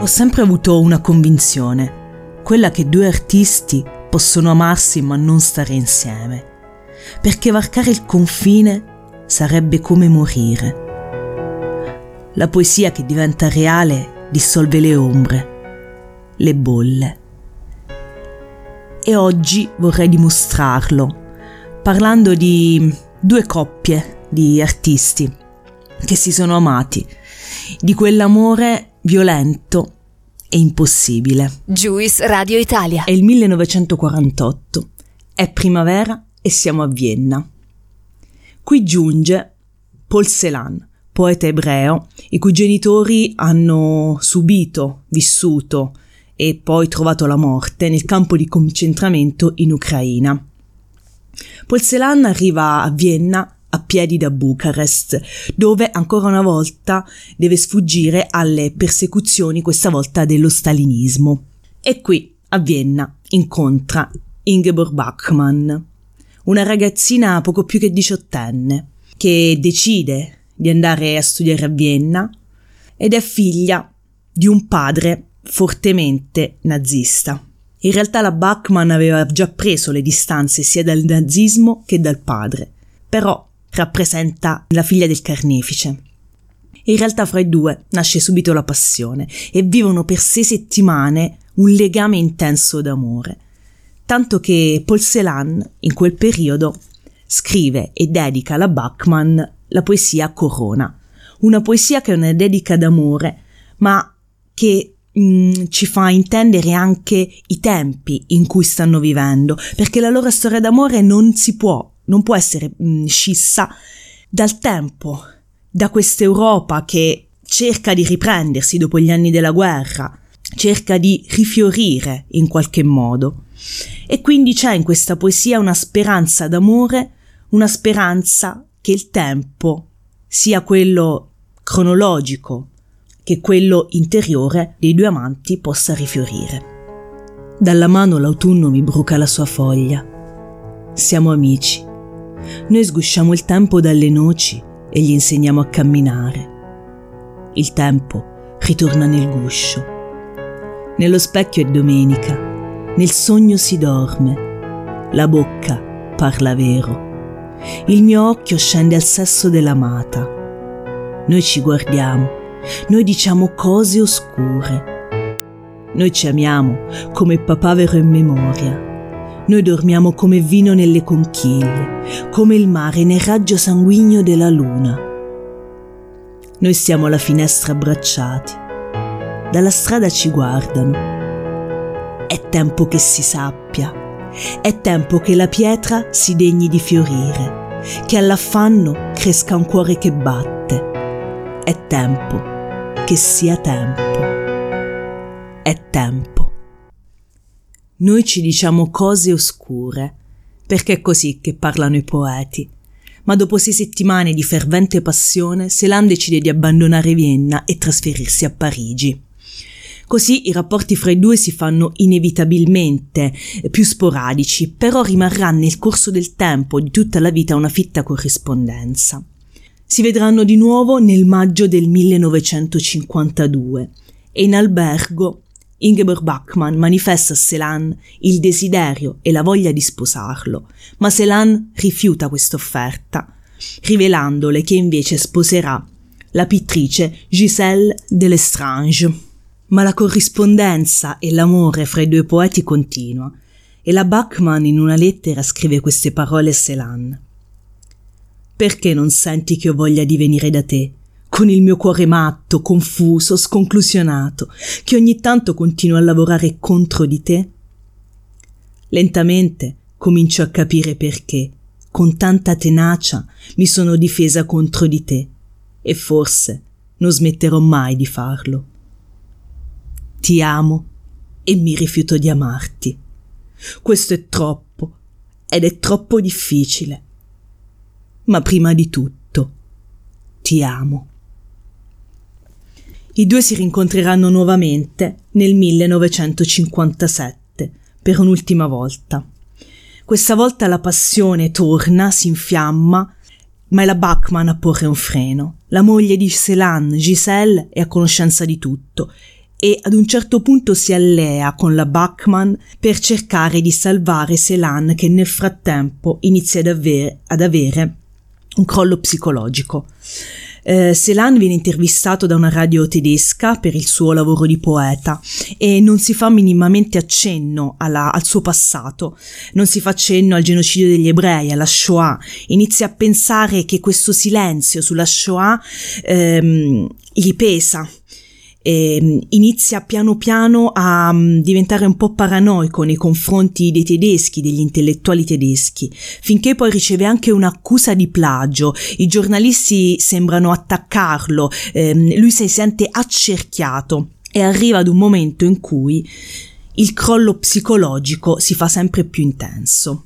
Ho sempre avuto una convinzione, quella che due artisti possono amarsi ma non stare insieme, perché varcare il confine sarebbe come morire. La poesia che diventa reale dissolve le ombre, le bolle. E oggi vorrei dimostrarlo, parlando di due coppie di artisti che si sono amati, di quell'amore violento e impossibile. Juice Radio Italia. È il 1948, è primavera e siamo a Vienna. Qui giunge Paul Celan, poeta ebreo, i cui genitori hanno subito, vissuto e poi trovato la morte nel campo di concentramento in Ucraina. Paul Celan arriva a Vienna a piedi da Bucarest, dove ancora una volta deve sfuggire alle persecuzioni, questa volta dello stalinismo. E qui, a Vienna, incontra Ingeborg Bachmann, una ragazzina poco più che diciottenne, che decide di andare a studiare a Vienna ed è figlia di un padre fortemente nazista. In realtà la Bachmann aveva già preso le distanze sia dal nazismo che dal padre, però rappresenta la figlia del carnefice. In realtà fra i due nasce subito la passione e vivono per sei settimane un legame intenso d'amore, tanto che Paul Celan in quel periodo scrive e dedica alla Bachmann la poesia Corona, una poesia che è una dedica d'amore, ma che mh, ci fa intendere anche i tempi in cui stanno vivendo, perché la loro storia d'amore non si può non può essere mh, scissa dal tempo, da questa Europa che cerca di riprendersi dopo gli anni della guerra, cerca di rifiorire in qualche modo. E quindi c'è in questa poesia una speranza d'amore, una speranza che il tempo, sia quello cronologico che quello interiore dei due amanti, possa rifiorire. Dalla mano l'autunno mi bruca la sua foglia. Siamo amici noi sgusciamo il tempo dalle noci e gli insegniamo a camminare. Il tempo ritorna nel guscio. Nello specchio è domenica, nel sogno si dorme, la bocca parla vero. Il mio occhio scende al sesso dell'amata. Noi ci guardiamo, noi diciamo cose oscure. Noi ci amiamo come papavero in memoria noi dormiamo come vino nelle conchiglie, come il mare nel raggio sanguigno della luna. Noi stiamo alla finestra abbracciati. Dalla strada ci guardano. È tempo che si sappia. È tempo che la pietra si degni di fiorire, che all'affanno cresca un cuore che batte. È tempo che sia tempo. È tempo noi ci diciamo cose oscure, perché è così che parlano i poeti. Ma dopo sei settimane di fervente passione, Celan decide di abbandonare Vienna e trasferirsi a Parigi. Così i rapporti fra i due si fanno inevitabilmente più sporadici, però rimarrà nel corso del tempo di tutta la vita una fitta corrispondenza. Si vedranno di nuovo nel maggio del 1952 e in albergo Ingeborg Bachmann manifesta a Selan il desiderio e la voglia di sposarlo, ma Selan rifiuta questa offerta, rivelandole che invece sposerà la pittrice Gisèle de Lestrange. Ma la corrispondenza e l'amore fra i due poeti continua e la Bachmann in una lettera scrive queste parole a Selan. Perché non senti che ho voglia di venire da te? Con il mio cuore matto, confuso, sconclusionato, che ogni tanto continuo a lavorare contro di te? Lentamente comincio a capire perché, con tanta tenacia, mi sono difesa contro di te, e forse non smetterò mai di farlo. Ti amo e mi rifiuto di amarti. Questo è troppo, ed è troppo difficile ma prima di tutto ti amo. I due si rincontreranno nuovamente nel 1957 per un'ultima volta. Questa volta la passione torna, si infiamma, ma è la Bachmann a porre un freno. La moglie di Celan, Giselle, è a conoscenza di tutto e ad un certo punto si allea con la Bachmann per cercare di salvare Celan che nel frattempo inizia ad avere, ad avere un crollo psicologico. Eh, Celan viene intervistato da una radio tedesca per il suo lavoro di poeta e non si fa minimamente accenno alla, al suo passato, non si fa accenno al genocidio degli ebrei, alla Shoah. Inizia a pensare che questo silenzio sulla Shoah ehm, gli pesa e mm, inizia piano piano a mm, diventare un po' paranoico nei confronti dei tedeschi, degli intellettuali tedeschi, finché poi riceve anche un'accusa di plagio. I giornalisti sembrano attaccarlo, ehm, lui si sente accerchiato e arriva ad un momento in cui il crollo psicologico si fa sempre più intenso.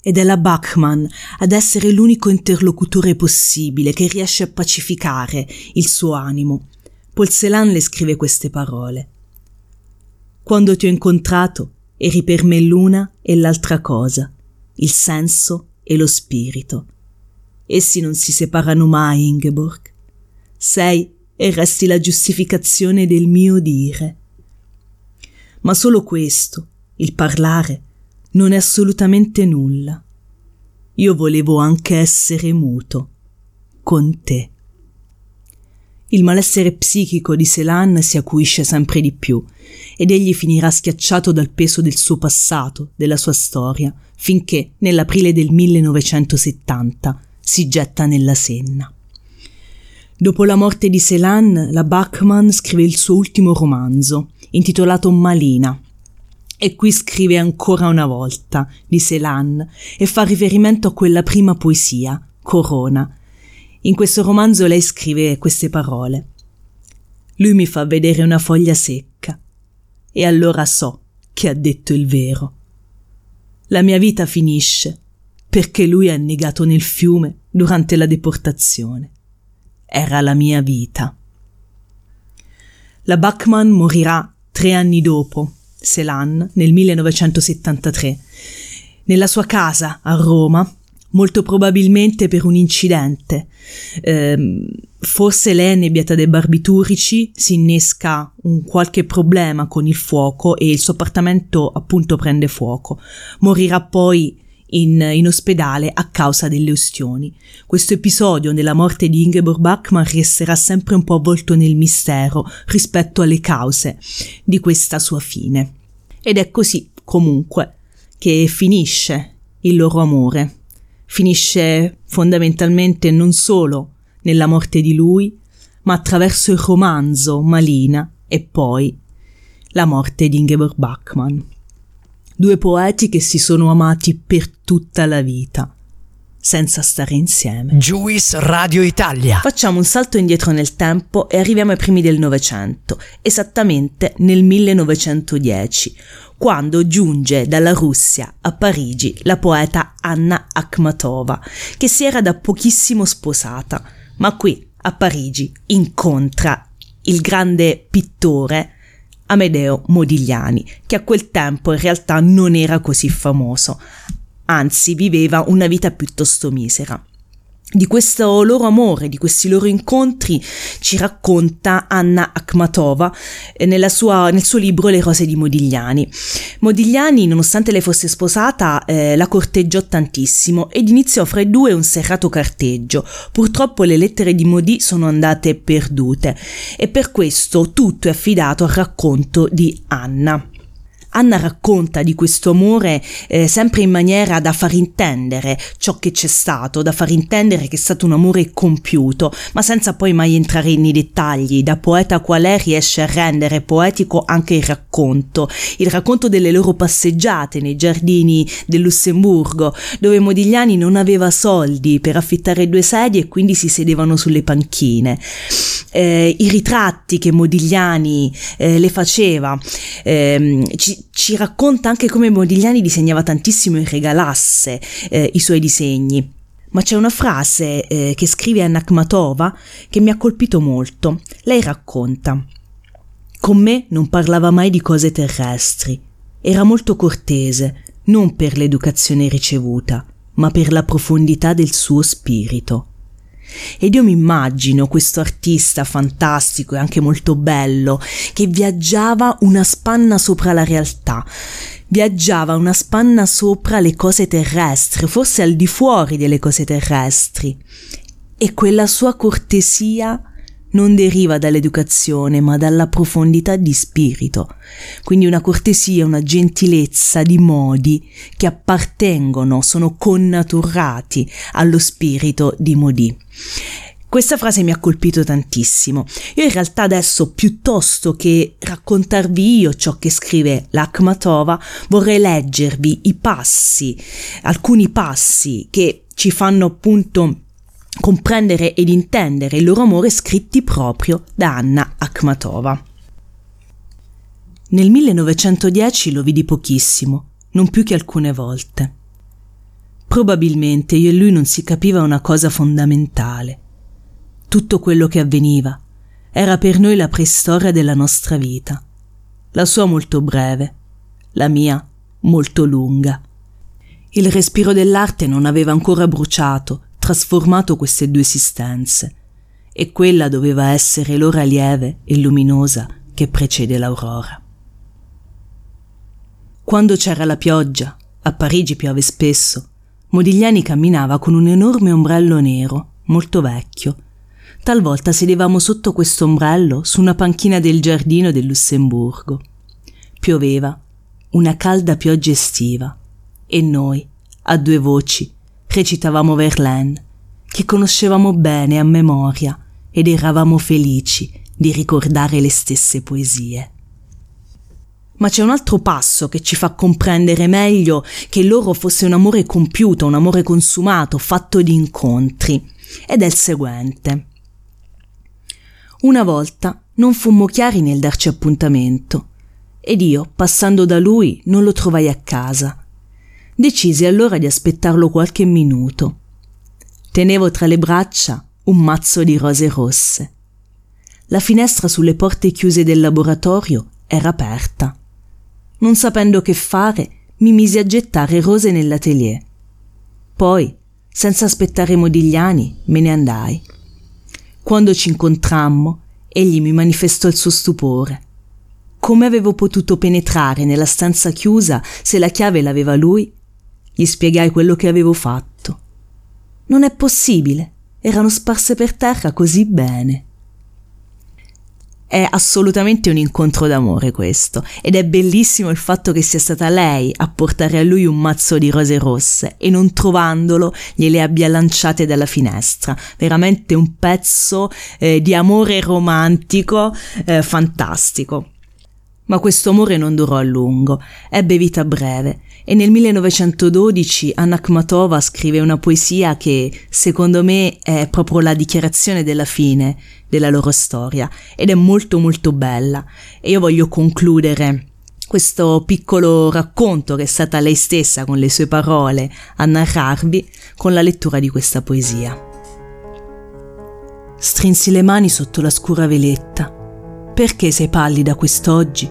Ed è la Bachmann ad essere l'unico interlocutore possibile che riesce a pacificare il suo animo Paul Celan le scrive queste parole. Quando ti ho incontrato eri per me l'una e l'altra cosa, il senso e lo spirito. Essi non si separano mai, Ingeborg. Sei e resti la giustificazione del mio dire. Ma solo questo, il parlare, non è assolutamente nulla. Io volevo anche essere muto con te. Il malessere psichico di Selan si acuisce sempre di più ed egli finirà schiacciato dal peso del suo passato, della sua storia, finché nell'aprile del 1970 si getta nella Senna. Dopo la morte di Selan, la Bachmann scrive il suo ultimo romanzo, intitolato Malina, e qui scrive ancora una volta di Selan e fa riferimento a quella prima poesia, Corona, in questo romanzo lei scrive queste parole. Lui mi fa vedere una foglia secca e allora so che ha detto il vero. La mia vita finisce perché lui è annegato nel fiume durante la deportazione. Era la mia vita. La Bachmann morirà tre anni dopo, Selan, nel 1973, nella sua casa a Roma, molto probabilmente per un incidente. Eh, forse lei è nebbiata dai barbiturici, si innesca un qualche problema con il fuoco e il suo appartamento appunto prende fuoco. Morirà poi in, in, ospedale a causa delle ustioni. Questo episodio della morte di Ingeborg Bachmann resterà sempre un po' avvolto nel mistero rispetto alle cause di questa sua fine. Ed è così, comunque, che finisce il loro amore finisce fondamentalmente non solo nella morte di lui, ma attraverso il romanzo Malina e poi la morte di Ingeborg Bachmann. Due poeti che si sono amati per tutta la vita, senza stare insieme. Juice Radio Italia. Facciamo un salto indietro nel tempo e arriviamo ai primi del Novecento, esattamente nel 1910, quando giunge dalla Russia a Parigi la poeta Anna Akhmatova, che si era da pochissimo sposata, ma qui a Parigi incontra il grande pittore Amedeo Modigliani, che a quel tempo in realtà non era così famoso, anzi viveva una vita piuttosto misera. Di questo loro amore, di questi loro incontri, ci racconta Anna Akhmatova eh, sua, nel suo libro Le rose di Modigliani. Modigliani, nonostante lei fosse sposata, eh, la corteggiò tantissimo ed iniziò fra i due un serrato carteggio. Purtroppo le lettere di Modi sono andate perdute e per questo tutto è affidato al racconto di Anna. Anna racconta di questo amore eh, sempre in maniera da far intendere ciò che c'è stato, da far intendere che è stato un amore compiuto, ma senza poi mai entrare nei dettagli. Da poeta qual è riesce a rendere poetico anche il racconto, il racconto delle loro passeggiate nei giardini del Lussemburgo, dove Modigliani non aveva soldi per affittare due sedie e quindi si sedevano sulle panchine. Eh, I ritratti che Modigliani eh, le faceva eh, ci, ci racconta anche come Modigliani disegnava tantissimo e regalasse eh, i suoi disegni. Ma c'è una frase eh, che scrive Anna Akhmatova che mi ha colpito molto. Lei racconta: Con me non parlava mai di cose terrestri. Era molto cortese, non per l'educazione ricevuta, ma per la profondità del suo spirito. Ed io mi immagino questo artista fantastico e anche molto bello che viaggiava una spanna sopra la realtà, viaggiava una spanna sopra le cose terrestri, forse al di fuori delle cose terrestri. E quella sua cortesia non deriva dall'educazione, ma dalla profondità di spirito. Quindi una cortesia, una gentilezza di modi che appartengono, sono connaturati allo spirito di Modi. Questa frase mi ha colpito tantissimo. Io in realtà adesso, piuttosto che raccontarvi io ciò che scrive l'Akhmatova, vorrei leggervi i passi, alcuni passi che ci fanno appunto comprendere ed intendere il loro amore scritti proprio da Anna Akhmatova. Nel 1910 lo vidi pochissimo, non più che alcune volte. Probabilmente io e lui non si capiva una cosa fondamentale. Tutto quello che avveniva era per noi la preistoria della nostra vita, la sua molto breve, la mia molto lunga. Il respiro dell'arte non aveva ancora bruciato trasformato queste due esistenze, e quella doveva essere l'ora lieve e luminosa che precede l'aurora. Quando c'era la pioggia, a Parigi piove spesso, Modigliani camminava con un enorme ombrello nero, molto vecchio. Talvolta sedevamo sotto questo ombrello su una panchina del giardino del Lussemburgo. Pioveva, una calda pioggia estiva, e noi, a due voci, recitavamo Verlaine, che conoscevamo bene a memoria ed eravamo felici di ricordare le stesse poesie. Ma c'è un altro passo che ci fa comprendere meglio che loro fosse un amore compiuto, un amore consumato, fatto di incontri, ed è il seguente. Una volta non fummo chiari nel darci appuntamento, ed io, passando da lui, non lo trovai a casa Decisi allora di aspettarlo qualche minuto. Tenevo tra le braccia un mazzo di rose rosse. La finestra sulle porte chiuse del laboratorio era aperta. Non sapendo che fare, mi misi a gettare rose nell'atelier. Poi, senza aspettare Modigliani, me ne andai. Quando ci incontrammo, egli mi manifestò il suo stupore. Come avevo potuto penetrare nella stanza chiusa se la chiave l'aveva lui gli spiegai quello che avevo fatto. Non è possibile, erano sparse per terra così bene. È assolutamente un incontro d'amore questo, ed è bellissimo il fatto che sia stata lei a portare a lui un mazzo di rose rosse e non trovandolo gliele abbia lanciate dalla finestra. Veramente un pezzo eh, di amore romantico eh, fantastico. Ma questo amore non durò a lungo, ebbe vita breve e nel 1912 Anna Akhmatova scrive una poesia che secondo me è proprio la dichiarazione della fine della loro storia ed è molto molto bella e io voglio concludere questo piccolo racconto che è stata lei stessa con le sue parole a narrarvi con la lettura di questa poesia. Strinsi le mani sotto la scura veletta. Perché sei pallida quest'oggi?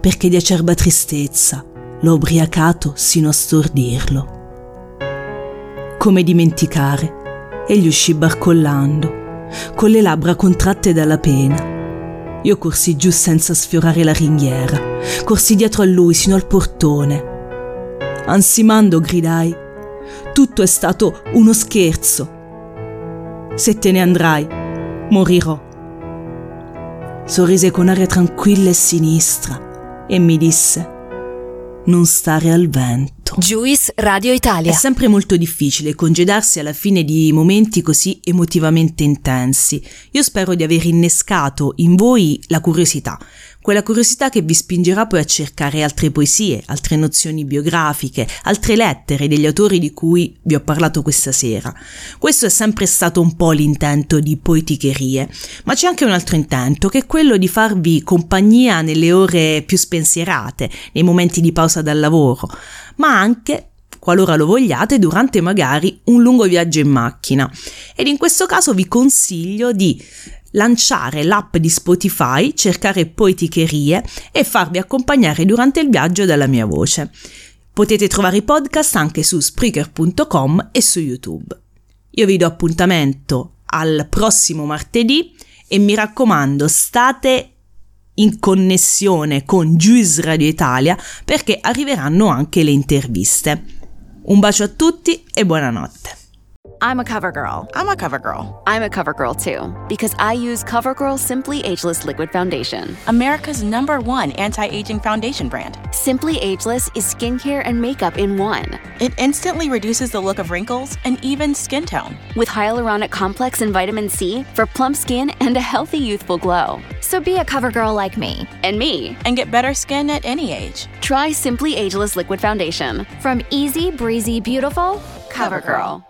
Perché di acerba tristezza l'ho ubriacato sino a stordirlo. Come dimenticare? Egli uscì barcollando, con le labbra contratte dalla pena. Io corsi giù senza sfiorare la ringhiera, corsi dietro a lui sino al portone. Ansimando gridai, tutto è stato uno scherzo. Se te ne andrai, morirò. Sorrise con aria tranquilla e sinistra e mi disse, non stare al vento. Juice Radio Italia. È sempre molto difficile congedarsi alla fine di momenti così emotivamente intensi. Io spero di aver innescato in voi la curiosità, quella curiosità che vi spingerà poi a cercare altre poesie, altre nozioni biografiche, altre lettere degli autori di cui vi ho parlato questa sera. Questo è sempre stato un po' l'intento di Poeticherie, ma c'è anche un altro intento, che è quello di farvi compagnia nelle ore più spensierate, nei momenti di pausa dal lavoro, ma anche qualora lo vogliate, durante magari un lungo viaggio in macchina. Ed in questo caso vi consiglio di lanciare l'app di Spotify, cercare poeticherie e farvi accompagnare durante il viaggio dalla mia voce. Potete trovare i podcast anche su Spreaker.com e su YouTube. Io vi do appuntamento al prossimo martedì e mi raccomando state in connessione con Juice Radio Italia perché arriveranno anche le interviste. Un bacio a tutti e buonanotte. I'm a cover girl. I'm a cover girl. I'm a cover girl too because I use CoverGirl Simply Ageless Liquid Foundation. America's number one anti aging foundation brand. Simply Ageless is skincare and makeup in one. It instantly reduces the look of wrinkles and even skin tone. With hyaluronic complex and vitamin C for plump skin and a healthy youthful glow. So be a cover girl like me. And me. And get better skin at any age. Try Simply Ageless Liquid Foundation. From easy, breezy, beautiful, CoverGirl.